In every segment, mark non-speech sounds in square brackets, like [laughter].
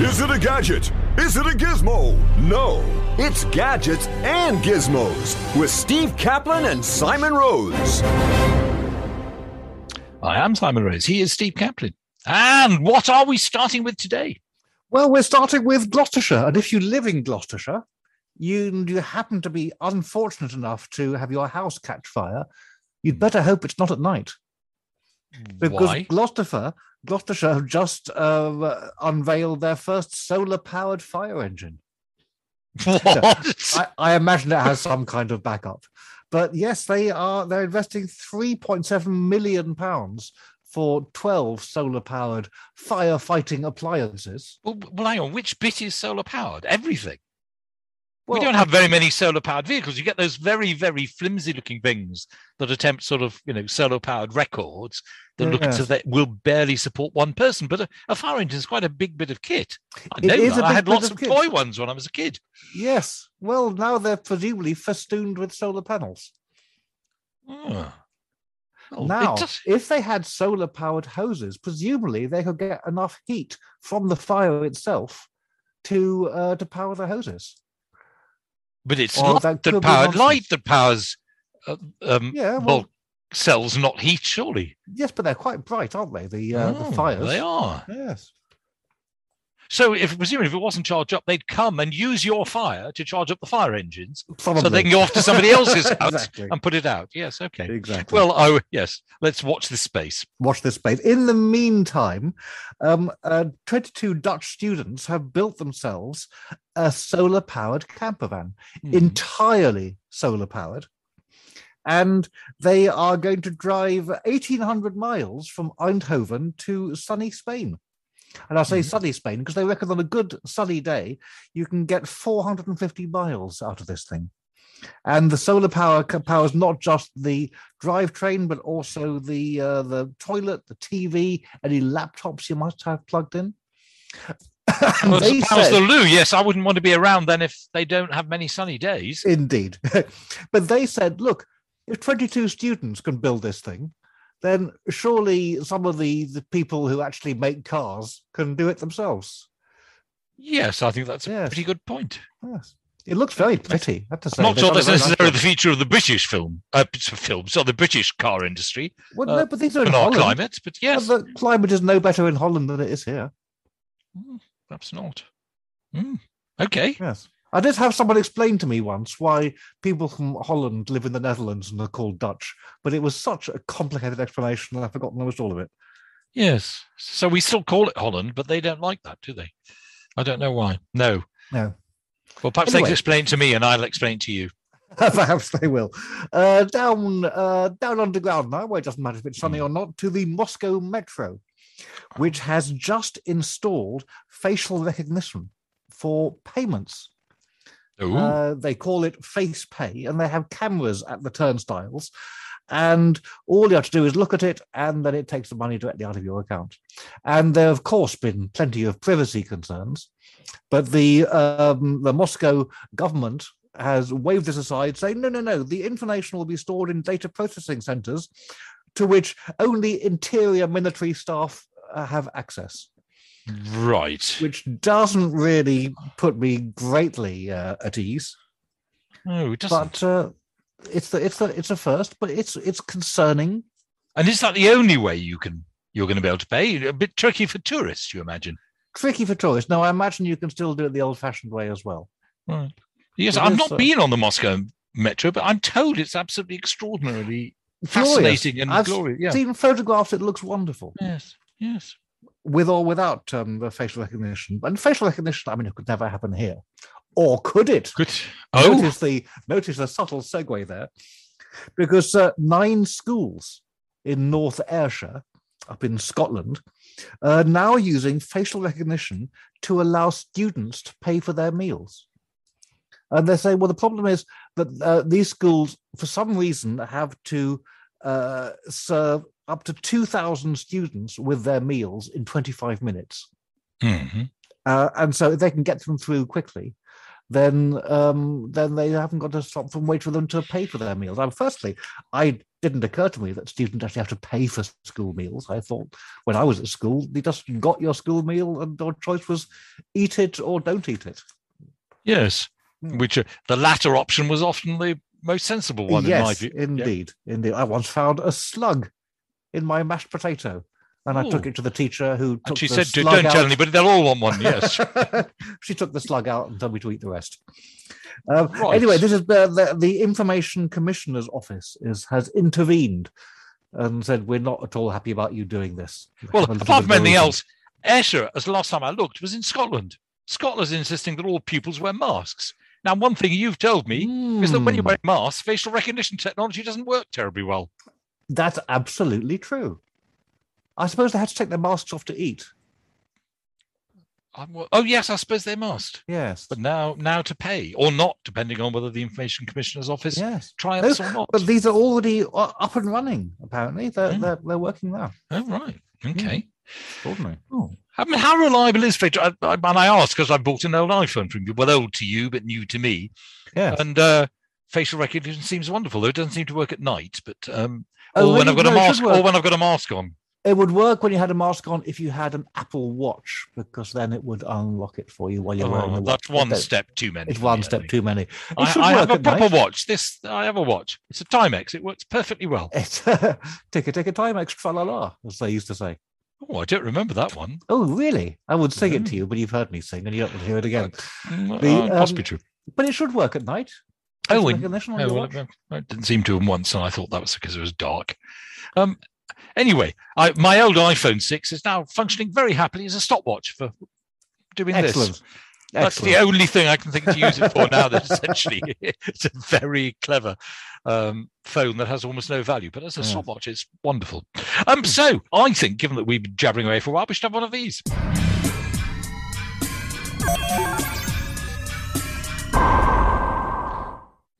Is it a gadget? Is it a gizmo? No, it's gadgets and gizmos with Steve Kaplan and Simon Rose. I am Simon Rose. He is Steve Kaplan. And what are we starting with today? Well, we're starting with Gloucestershire. And if you live in Gloucestershire, you, you happen to be unfortunate enough to have your house catch fire, you'd better hope it's not at night. Because Why? Gloucestershire, Gloucestershire have just uh, unveiled their first solar powered fire engine. What? I, I imagine it has some kind of backup. But yes, they are they're investing 3.7 million pounds for 12 solar powered firefighting appliances. well, well, hang on. Which bit is solar powered? Everything. Well, we don't have very many solar powered vehicles. You get those very, very flimsy looking things that attempt sort of, you know, solar powered records that look as Yes. if they will barely support one person. But a, a fire engine is quite a big bit of kit. I It know that. I had lots of of toy ones when I was a kid. Yes. Well, now they're presumably festooned with solar panels. Oh. Well, now, if they had solar powered hoses, presumably they could get enough heat from the fire itself to uh, to power the hoses. But it's or not that that powered light that powers uh, um, Yeah, well- well, cells, not heat, surely. Yes, but they're quite bright, aren't they? The uh, Oh, the fires. They are. Yes. So, if presumably if it wasn't charged up, they'd come and use your fire to charge up the fire engines, so they can go off to somebody else's [laughs] house exactly. and put it out. Yes, okay. Exactly. Well, oh yes, let's watch this space. watch this space. In the meantime, um, uh, 22 Dutch students have built themselves a solar powered camper van, Hmm. entirely solar powered. And they are going to drive 1,800 miles from Eindhoven to sunny Spain. And I say Mhm. sunny Spain because they reckon on a good sunny day, you can get 450 miles out of this thing. And the solar power powers not just the drivetrain, but also the uh, the toilet, the TV, any laptops you must have plugged in. Well, they as far as said- the loo, yes, I wouldn't want to be around then if they don't have many sunny days. Indeed. [laughs] but they said, look, if 22 students can build this thing, then surely some of the, the people who actually make cars can do it themselves. Yes, I think that's a Yes. pretty good point. Yes. It looks very pretty, I have to say. I'm not They've sure that's very nice necessarily the feature of the British film, uh, film, so the British car industry Well, uh, no, but these are in our Holland. climate. But yes, The climate is no better in Holland than it is here. Mm, perhaps not. Mm, Okay. Yes. I did have someone explain to me once why people from Holland live in the Netherlands and are called Dutch, but it was such a complicated explanation that I've forgotten almost all of it. Yes. So we still call it Holland, but they don't like that, do they? I don't know why. No. No. Well, perhaps they Anyway. can explain to me and I'll explain to you. [laughs] Perhaps they will. Uh, down, uh, down underground now, where it doesn't matter if it's sunny Hmm. or not, to the Moscow Metro, which has just installed facial recognition for payments. Uh, they call it Face Pay, and they have cameras at the turnstiles. And all you have to do is look at it, and then it takes the money directly out of your account. And there, have, of course, been plenty of privacy concerns, but the um, the Moscow government has waved this aside, saying, "No, no, no. The information will be stored in data processing centers, to which only interior military staff uh, have access." right. Which doesn't really put me greatly uh, at ease No, it doesn't. but uh, it's the it's the it's a first, but it's it's concerning. and is that the only way you can you're going to be able to pay? A bit tricky for tourists, you imagine. Tricky for tourists. Now, I imagine you can still do it the old-fashioned way as well. Right. Yes, It I've not uh, been on the Moscow metro, but I'm told it's absolutely extraordinarily. Fascinating and I've glorious. Yeah. Seen photographs; it looks wonderful, Yes. Yes. with or without um, the facial recognition. And facial recognition, I mean, it could never happen here, or could it? Good. [laughs] Oh, Notice the notice the subtle segue there, because uh, nine schools in North Ayrshire, up in Scotland, are now using facial recognition to allow students to pay for their meals. And they say, well, the problem is that uh, these schools, for some reason, have to uh, serve up to 2,000 students with their meals in 25 minutes. Mhm. Uh, and so if they can get them through quickly, then um, then they haven't got to stop from wait for them to pay for their meals. Um, firstly, I didn't occur to me that students actually have to pay for school meals. I thought when I was at school, you just got your school meal and your choice was eat it or don't eat it. Yes. Hmm. Which uh, the latter option was often the most sensible one in my yes, view. Yeah. indeed, indeed. I once found a slug in my mashed potato, and I took it to the teacher who took And she said, "Don't tell anybody. They'll all want one." Yes. [laughs] she took the slug out and told me to eat the rest. Um, Right. Anyway, this is the, the the Information Commissioner's Office is has intervened and said we're not at all happy about you doing this. Well, have a little apart from anything else, Ayrshire, as the last time I looked, was in Scotland. Scotland's insisting that all pupils wear masks. Now, one thing you've told me is that when you wear Hmm, wearing masks, facial recognition technology doesn't work terribly well. that's absolutely true. I suppose they had to take their masks off to eat. I'm, oh yes, I suppose they must. Yes, But now, now to pay or not, depending on whether the Information Commissioner's Office yes. triumphs or not. But these are already uh, up and running. Apparently, they're Yeah. they're, they're working now. oh right, okay. Extraordinary. Oh. I mean, how reliable is facial? I, I, and I ask because I bought an old iPhone from you, well, old to you, but new to me. Yeah. And uh, facial recognition seems wonderful, though it doesn't seem to work at night. But um, Oh, or when? I've got a No, mask, or when I've got a mask on. It would work when you had a mask on if you had an Apple Watch, because then it would unlock it for you while you're wearing Oh, the watch. that's one step too many. It's one me, step I too many. It I, should I have a proper night. watch. This I have a watch. It's a Timex. It works perfectly well. It's a tick a ticker ticker Timex tra la la, as they used to say. Oh, I don't remember that one. Oh, really? I would sing it to you, but you've heard me sing, and you don't want to hear it again. Mm, The, uh, possibly um, true. But it should work at night. Oh, Facial and- recognition Oh, well, it, didn't seem to have once, and I thought that was because it was dark. Um, anyway, I, my old iPhone 6 is now functioning very happily as a stopwatch for doing Excellent. this. That's the only thing I can think to use it for now. That [laughs] essentially [laughs] it's a very clever um, phone that has almost no value, but as a Yeah. stopwatch, it's wonderful. Um, so I think, given that we've been jabbering away for a while, we should have one of these.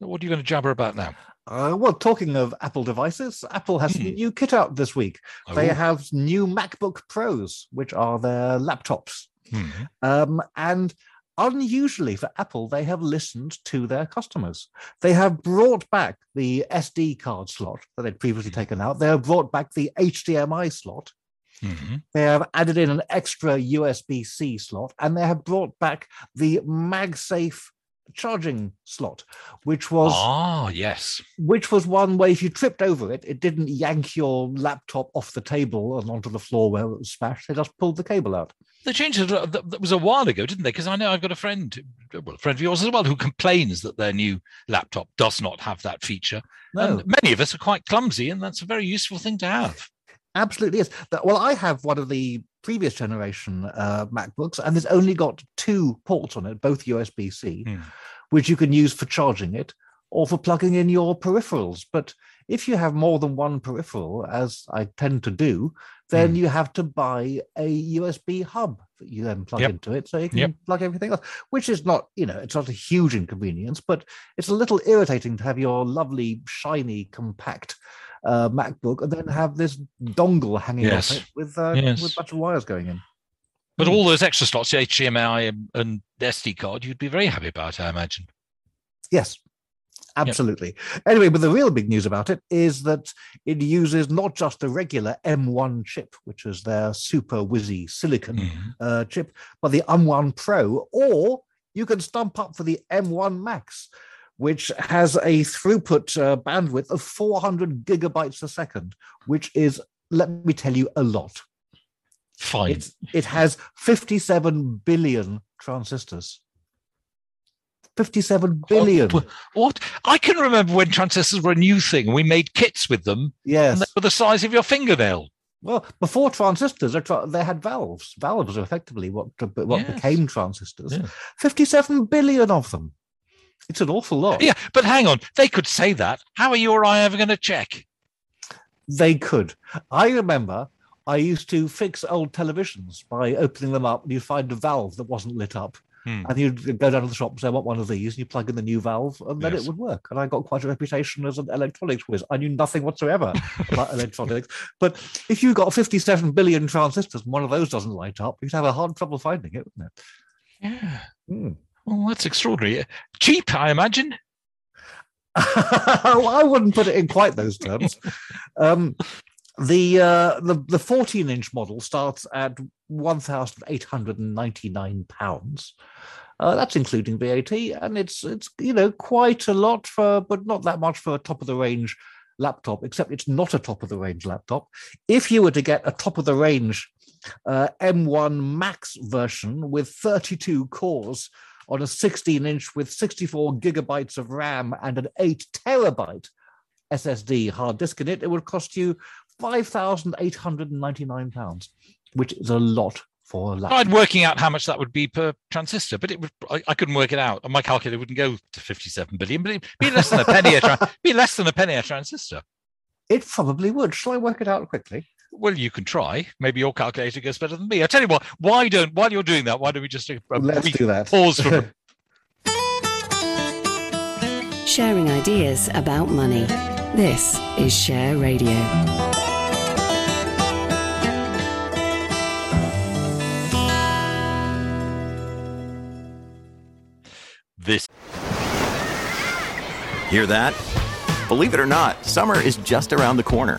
What are you going to jabber about now? Uh, well, talking of Apple devices, Apple has a Hmm. new kit out this week. They Oh, have new MacBook Pros, which are their laptops. hmm. Um, and unusually for Apple, they have listened to their customers. They have brought back the SD card slot that they'd previously taken out. They have brought back the HDMI slot. Mhm. They have added in an extra USB C slot, and they have brought back the MagSafe charging slot, which was Ah, yes. which was one way. if you tripped over it, it didn't yank your laptop off the table and onto the floor where it was smashed. They just pulled the cable out. They changed it. uh, That was a while ago, didn't they? Because I know I've got a friend, well, a friend of yours as well, who complains that their new laptop does not have that feature. No, And many of us are quite clumsy, and that's a very useful thing to have. absolutely is. That- Well, I have one of the previous generation uh, MacBooks, and it's only got two ports on it, both USB C, Hmm. which you can use for charging it or for plugging in your peripherals. But if you have more than one peripheral, as I tend to do, then Hmm. you have to buy a USB hub that you then plug Yep. into it so you can Yep. plug everything else, which is not, you know, it's not a huge inconvenience, but it's a little irritating to have your lovely, shiny, compact uh, MacBook and then have this dongle hanging Yes. off it with, uh, Yes. with a bunch of wires going in. But all those extra slots, the HDMI and, and SD card, you'd be very happy about, I imagine. Yes, absolutely. Anyway, but the real big news about it is that it uses not just the regular M1 chip, which is their super whizzy silicon Mhm. uh, chip, but the M1 Pro, or you can stump up for the M1 Max, which has a throughput uh, bandwidth of 400 gigabytes a second, which is, let me tell you, a lot. Fine. It's, it has 57 billion transistors. 57 billion. What, what? I can remember when transistors were a new thing. We made kits with them, Yes. and they were the size of your fingernail. Well, before transistors, they had valves. Valves are effectively what what Yes. became transistors. Yeah. Fifty-seven billion of them. It's an awful lot. Yeah, but hang on. They could say that. How are you or I ever going to check? They could. I remember I used to fix old televisions by opening them up and you'd find a valve that wasn't lit up. Hmm. And you'd go down to the shop and say, I want one of these. And you plug in the new valve and then Yes. it would work. And I got quite a reputation as an electronics whiz. I knew nothing whatsoever about [laughs] electronics. But if you got 57 billion transistors and one of those doesn't light up, you'd have a hard trouble finding it, wouldn't it? Yeah. Hmm. Well, that's extraordinary. Cheap, I imagine. [laughs] I wouldn't put it in quite those terms. Um, the uh, the the 14 inch model starts at 1,899 pounds. Uh, that's including VAT, and it's it's you know quite a lot for, but not that much for a top of the range laptop. Except it's not a top of the range laptop. If you were to get a top of the range uh, M1 Max version with 32 cores on a 16 inch with 64 gigabytes of RAM and an 8 terabyte SSD hard disk in it, it would cost you £5,899, which is a lot for a laptop. I tried working out how much that would be per transistor, but it would I, I couldn't work it out. And my calculator wouldn't go to 57 billion, but it'd be less than a penny a tra- [laughs] be less than a penny a transistor. It probably would. Shall I work it out quickly? Well, you can try. Maybe your calculator goes better than me. I tell you what, why don't while you're doing that, why don't we just take a Let's brief do that. pause for [laughs] Sharing ideas about money. This is Share Radio. this. Hear that? Believe it or not, summer is just around the corner.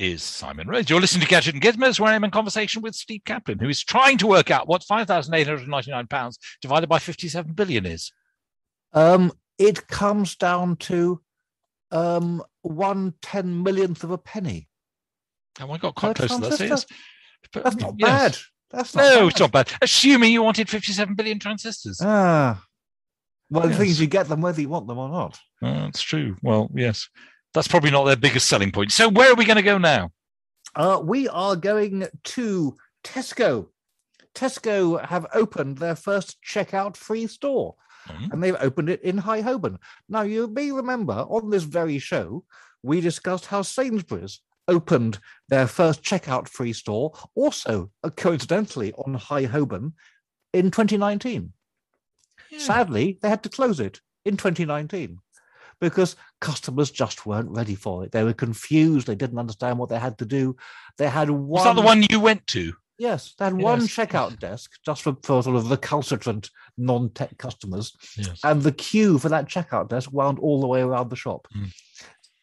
Is Simon Rose. You're listening to Gadget and Gizmos, where I'm in conversation with Steve Kaplan, who is trying to work out what £5,899 divided by 57 billion is. Um, it comes down to um, one ten millionth of a penny. Oh, I got quite close to that. Yes. But, That's not yes. bad. That's not No, bad. it's not bad. Assuming you wanted 57 billion transistors. Ah. Well, the thing is, you get them whether you want them or not. Uh, that's true. Well, yes. That's probably not their biggest selling point. So where are we going to go now? Uh, we are going to Tesco. Tesco have opened their first checkout free store, Mhm. and they've opened it in High Holborn. Now, you may remember on this very show, we discussed how Sainsbury's opened their first checkout free store, also uh, coincidentally on High Holborn in 2019. Sadly, they had to close it in 2019 because customers just weren't ready for it. They were confused. They didn't understand what they had to do. They had one. Was that the one you went to? Yes, they had one checkout desk just for, for sort of recalcitrant non-tech customers, Yes. and the queue for that checkout desk wound all the way around the shop. Mm.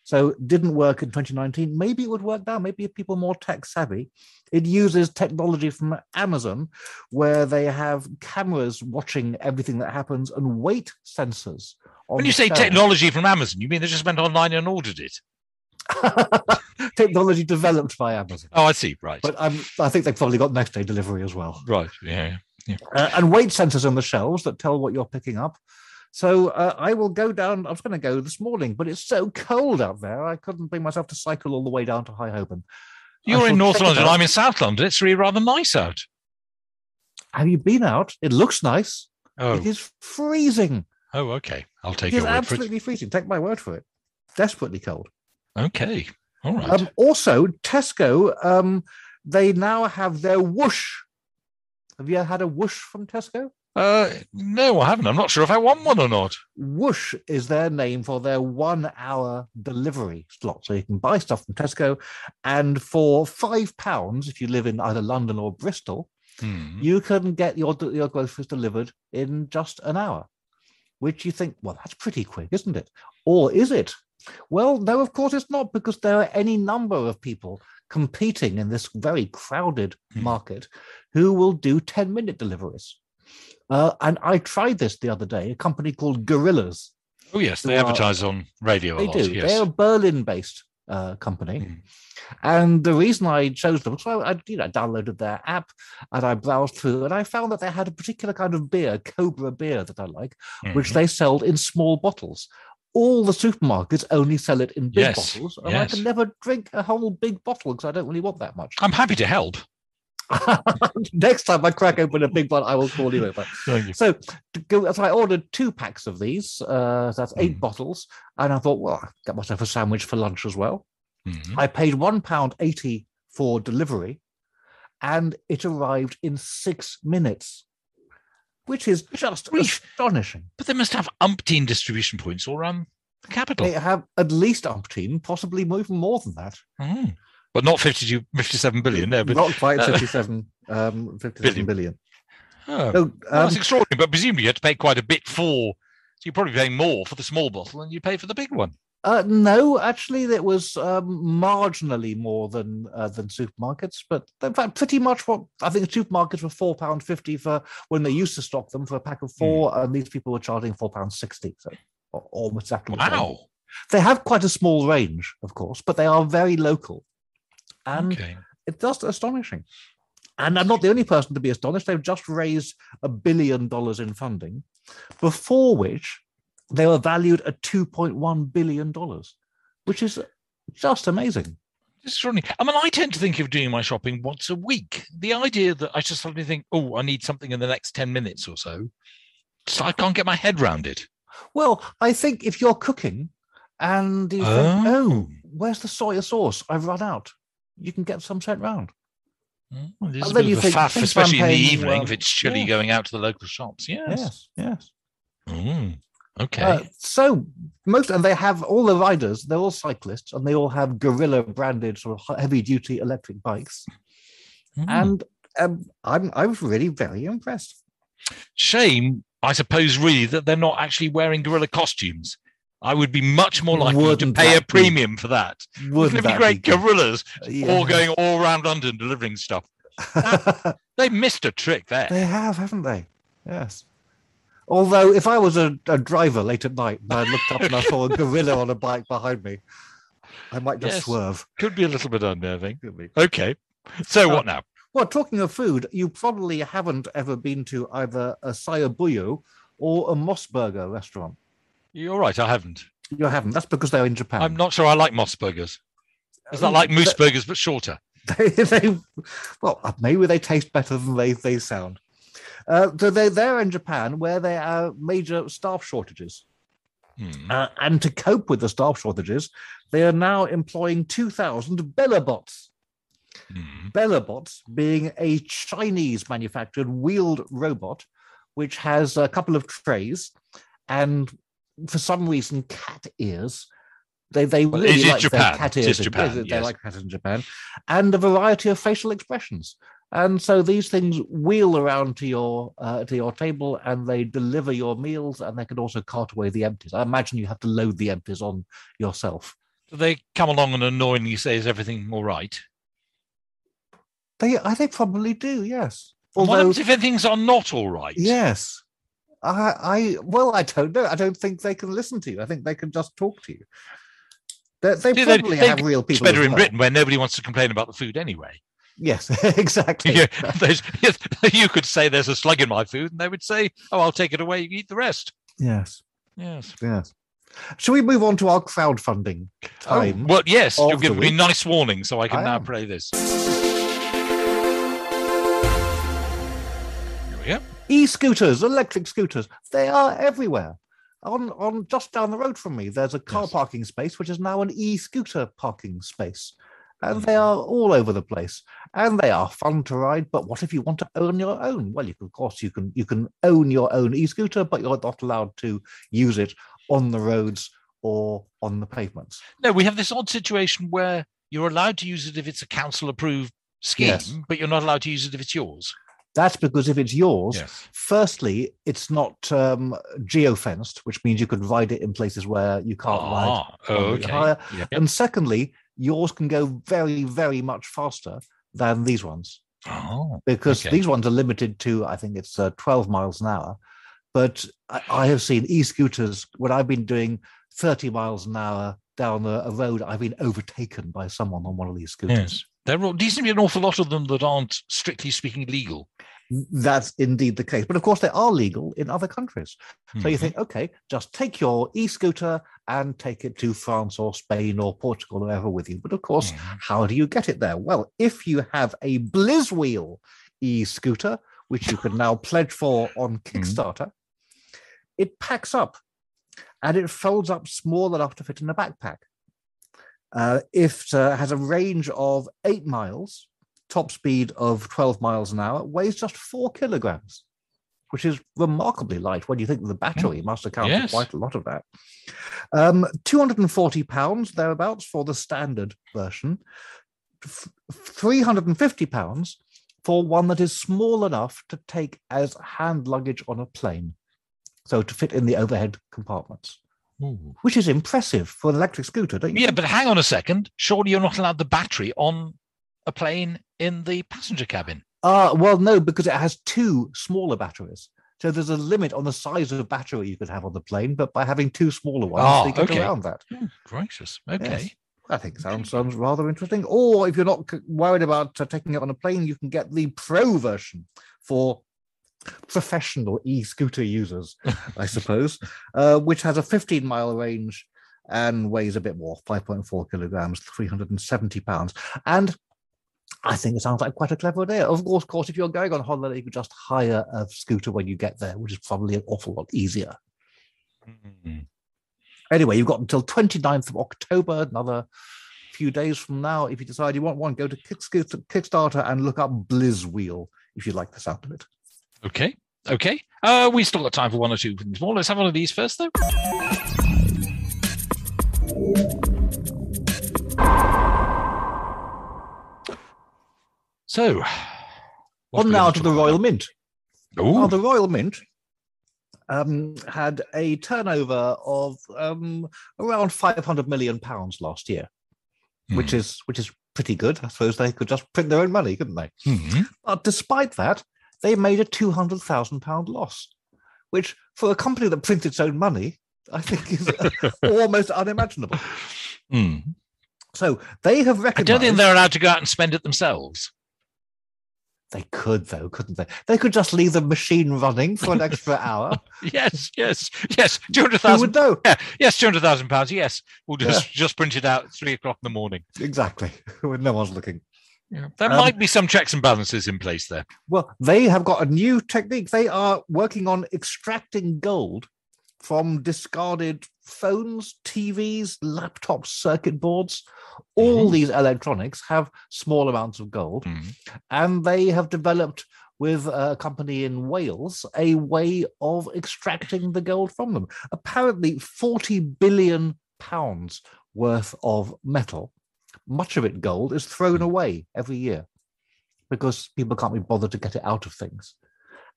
So it didn't work in 2019. Maybe it would work now. Maybe if people are more tech savvy. It uses technology from Amazon, where they have cameras watching everything that happens and weight sensors. On When you say technology from Amazon, you mean they just went online and ordered it? [laughs] technology developed by Amazon. Oh, I see. Right. But um, I think they've probably got next day delivery as well. right. Yeah. uh, and weight sensors on the shelves that tell what you're picking up. So uh, I will go down. I was going to go this morning, but it's so cold out there. I couldn't bring myself to cycle all the way down to High Holborn. You're in North London. out. I'm in South London. It's really rather nice out. Have you been out? It looks nice. Oh, It is freezing. oh, okay. I'll take it. It is your word for absolutely freezing. Take my word for it. Desperately cold. Okay. All right. Um, also, Tesco, um, they now have their whoosh. Have you had a whoosh from Tesco? Uh, no, I haven't. I'm not sure if I want one or not. Whoosh is their name for their one hour delivery slot. So you can buy stuff from Tesco, and for five pounds, if you live in either London or Bristol, Hmm. you can get your, your groceries delivered in just an hour, which you think, well, that's pretty quick, isn't it? Or is it? Well, no, of course it's not, because there are any number of people competing in this very crowded Hmm. market who will do 10 minute deliveries. Uh, and I tried this the other day, a company called Gorillas. Oh, yes. They Who are- advertise on radio a They lot. do. Yes. They're a Berlin based. uh, company. Mm. And the reason I chose them, so I, I, you know, downloaded their app and I browsed through, and I found that they had a particular kind of beer, Cobra beer, that I like, which Mhm. they sell in small bottles. All the supermarkets only sell it in big Yes, bottles, and I can never drink a whole big bottle because I don't really want that much. I'm happy to help. [laughs] Next time I crack open a big one, I will call you over. Thank you. So, go, so I ordered two packs of these. Uh, that's eight Mm. bottles, and I thought, well, I get myself a sandwich for lunch as well. Mhm. I paid one pound eighty for delivery, and it arrived in six minutes, which is just astonishing. But they must have umpteen distribution points all around the capital. They have at least umpteen, possibly even more than that. Mhm. But not 52, 57 billion. No, but Not quite uh, 57, um, 57 billion. oh, So, well, that's um, extraordinary. But presumably you have to pay quite a bit for. So you're probably paying more for the small bottle than you pay for the big one. Uh, no, actually, it was um, marginally more than uh, than supermarkets, but in fact, pretty much what I think supermarkets were four pound fifty for when they used to stock them for a pack of four, and these people were charging four pounds sixty. So almost exactly. the. Wow. They have quite a small range, of course, but they are very local, and okay. it's just astonishing. And I'm not the only person to be astonished. They've just raised a billion dollars in funding, before which they were valued at 2.1 billion dollars, which is just amazing. Extraordinary. I mean, I tend to think of doing my shopping once a week. The idea that I just suddenly think, oh, I need something in the next 10 minutes or so, just I can't get my head round it. Well, I think if you're cooking and you think, Oh. oh, where's the soya sauce? I've run out. You can get some sent round. Well, there's And a then bit you of a think, faff, think I'm especially in the paying, evening if um, it's chilly yeah. going out to the local shops. Yes. Yes, yes. Mm, okay. Uh, so most, and they have all the riders. They're all cyclists, and they all have Gorilla branded sort of heavy duty electric bikes. Mm. And um, I'm I was really very impressed. Shame, I suppose, really, that they're not actually wearing gorilla costumes. I would be much more likely Wouldn't to pay a that be- premium for that. Wouldn't it be great? good? Gorillas Yeah. all going all around London delivering stuff. [laughs] They missed a trick there. they have, haven't they? Yes. Although, if I was a, a driver late at night and I looked up and I saw a [laughs] gorilla on a bike behind me, I might just Yes. swerve. Could be a little bit unnerving. Could be. Okay. So Uh, what now? Well, talking of food, you probably haven't ever been to either a Sayabuyo or a Mos Burger restaurant. You're right. I haven't. You haven't. That's because they're in Japan. I'm not sure I like Moss burgers. Is that Um, like moose burgers but shorter? [laughs] they, they, well, uh, maybe they taste better than they, they sound. Uh, so they, they're in Japan where there are major staff shortages. Hmm. Uh, and to cope with the staff shortages, they are now employing 2,000 Bellabots. Hmm. Bellabots being a Chinese manufactured wheeled robot, which has a couple of trays and for some reason cat ears. They they really like Japan. cat ears. Japan, they yes. like cats in Japan, and a variety of facial expressions. And so these things wheel around to your uh, to your table, and they deliver your meals, and they can also cart away the empties. I imagine you have to load the empties on yourself. Do they come along and annoyingly say, "Is everything all right?" They I they probably do, yes. And what happens if things are not all right? Yes. I, I, well, I don't know. I don't think they can listen to you. I think they can just talk to you. They, they See, probably they, have real people. It's better in. Britain where nobody wants to complain about the food anyway. Yes, [laughs] exactly. Yeah, [laughs] [laughs] you could say there's a slug in my food, and they would say, "Oh, I'll take it away. You eat the rest." Yes, Yes. yes. Shall we move on to our crowdfunding time? Oh, well, yes. You've given me nice warning, so I can I now am. play this. Here we go. E-scooters, electric scooters, they are everywhere. On, on just down the road from me, there's a car Yes. parking space, which is now an e-scooter parking space. And Hmm. they are all over the place. And they are fun to ride. But what if you want to own your own? Well, you can, of course, you can you can own your own e-scooter, but you're not allowed to use it on the roads or on the pavements. No, we have this odd situation where you're allowed to use it if it's a council-approved scheme, Yes. but you're not allowed to use it if it's yours. That's because if it's yours, Yes. firstly, it's not um, geofenced, which means you could ride it in places where you can't ride Ah, oh, okay. Yeah. And secondly, yours can go very, very much faster than these ones Oh, because Okay. these ones are limited to, I think it's uh, 12 miles an hour. But I, I have seen e scooters when I've been doing 30 miles an hour down a, a road, I've been overtaken by someone on one of these scooters. Yes. There are, there seem to be an awful lot of them that aren't strictly speaking legal. That's indeed the case. But of course, they are legal in other countries. So you Mhm. think, okay, just take your e scooter and take it to France or Spain or Portugal or wherever with you. But of course, Mhm. how do you get it there? Well, if you have a Blizz wheel e scooter, which you can now pledge for on [laughs] Kickstarter, it packs up and it folds up small enough to fit in a backpack. Uh, it uh, has a range of eight miles, top speed of 12 miles an hour, weighs just four kilograms, which is remarkably light when you think the battery must account Yes. for quite a lot of that. Um, 240 pounds thereabouts for the standard version, f- 350 pounds for one that is small enough to take as hand luggage on a plane. So to fit in the overhead compartments, Ooh. which is impressive for an electric scooter, don't you? Yeah, think? but hang on a second. Surely you're not allowed the battery on a plane in the passenger cabin. Uh, well, no, because it has two smaller batteries. So there's a limit on the size of battery you could have on the plane, but by having two smaller ones, Ah, they get okay. around that. Gracious. Okay. Yes. I think sounds sounds rather interesting. Or if you're not worried about uh, taking it on a plane, you can get the pro version for professional e-scooter users, [laughs] I suppose, uh, which has a 15 mile range and weighs a bit more, 5.4 kilograms, 370 pounds. And I think it sounds like quite a clever idea. Of course, of course, if you're going on holiday, you could just hire a scooter when you get there, which is probably an awful lot easier. Mm. Anyway, you've got until 29th of October, another few days from now. If you decide you want one, go to Kickstarter and look up Blizz Wheel if you like the sound of it. Okay. Okay. Uh, we still got time for one or two things more. Let's have one of these first, though. So, On now gonna the Royal? Mint. Now, the Royal Mint um, had a turnover of um, around 500 million pounds last year, which Hmm. is which is pretty good. I suppose they could just print their own money, couldn't they? Mhm. But despite that, they made a 200,000 pound loss, which for a company that prints its own money, I think is [laughs] almost unimaginable. Hmm. So they have recognized. I don't think they're allowed to go out and spend it themselves. They could, though, couldn't they? They could just leave the machine running for an extra [laughs] hour. Yes, yes, yes. Two hundred thousand. Who would thousand. know? Yeah, yes, two hundred thousand pounds. Yes, we'll just just print it out at three o'clock in the morning. Exactly. [laughs] When no one's looking. Yeah, there Um, might be some checks and balances in place there. Well, they have got a new technique. They are working on extracting gold from discarded phones, TVs, laptops, circuit boards. All Mhm. these electronics have small amounts of gold. Mhm. and they have developed with a company in Wales a way of extracting the gold from them. Apparently, 40 billion pounds worth of metal, much of it gold, is thrown away every year because people can't be bothered to get it out of things.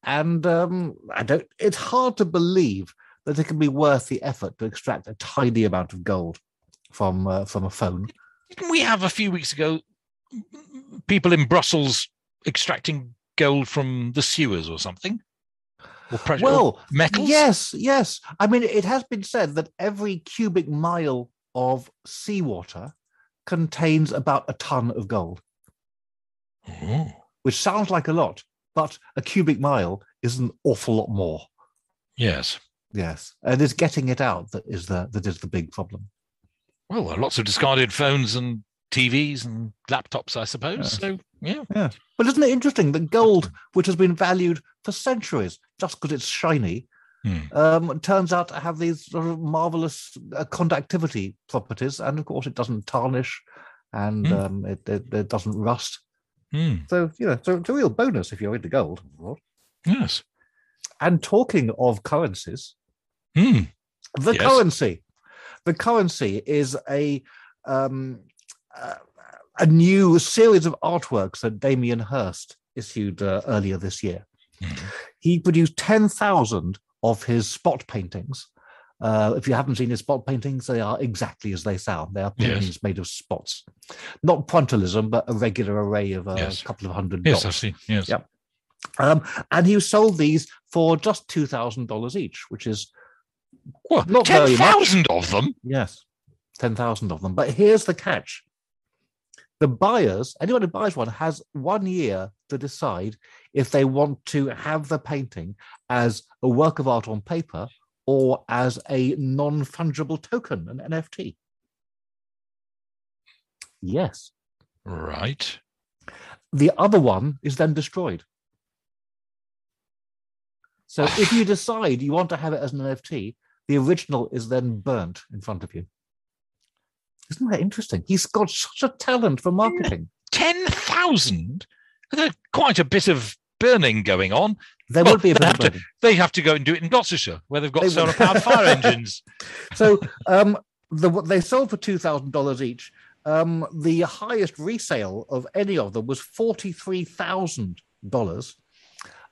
And um, I don't. It's hard to believe that it can be worth the effort to extract a tiny amount of gold from uh, from a phone. Didn't we have a few weeks ago people in Brussels extracting gold from the sewers or something? Or pressure, Well, metals? Yes, yes. I mean, it has been said that every cubic mile of seawater contains about a ton of gold, Oh. which sounds like a lot, but a cubic mile is an awful lot more. Yes. Yes, and it's getting it out that is the that is the big problem. Well, lots of discarded phones and TVs and laptops, I suppose. Yes. So, yeah. Yeah, but isn't it interesting that gold, which has been valued for centuries just because it's shiny, Hmm. um, turns out to have these sort of marvelous uh, conductivity properties, and of course, it doesn't tarnish, and Hmm. um, it, it, it doesn't rust. Hmm. So you know, so it's a real bonus if you're into gold. Yes. And talking of currencies, Hmm. the Yes. currency, the currency is a um, uh, a new series of artworks that Damien Hirst issued uh, earlier this year. Mhm. He produced ten thousand of his spot paintings. Uh, if you haven't seen his spot paintings, they are exactly as they sound. They are Yes. paintings made of spots, not pointillism, but a regular array of a Yes. couple of hundred Yes, dots. I've seen. Yes. Yep. Um, and he sold these for just two thousand dollars each, which is Well, Not very much. thousand of them. yes, 10,000 of them. But here's the catch the buyers, anyone who buys one, has one year to decide if they want to have the painting as a work of art on paper or as a non fungible token, an NFT. Yes. Right. The other one is then destroyed. So if you [sighs] decide you want to have it as an NFT, the original is then burnt in front of you. Isn't that interesting? He's got such a talent for marketing. 10,000? There's quite a bit of burning going on. There Well, would be a they have, to, burning. they have to go and do it in Gloucestershire, where they've got They solar powered fire [laughs] engines. So um, the, they sold for two thousand dollars each. Um, the highest resale of any of them was forty three thousand dollars,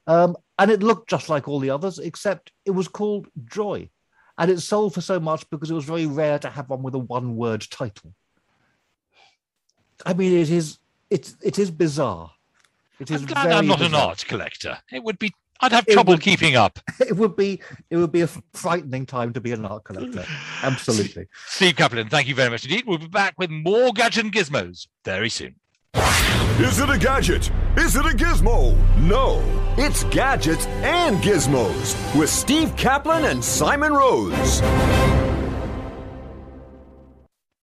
um, and it looked just like all the others, except it was called Joy, and it sold for so much because it was very rare to have one with a one word title. I mean, it is it it is bizarre. It is I'm glad very I'm not an art collector. It would be, I'd have trouble would- keeping up. [laughs] It would be it would be a frightening time to be an art collector. Absolutely. [laughs] Steve Kaplan, thank you very much indeed. We'll be back with more Gadget and Gizmos very soon. Is it a gadget? Is it a gizmo? No, it's gadgets and gizmos with Steve Kaplan and Simon Rose.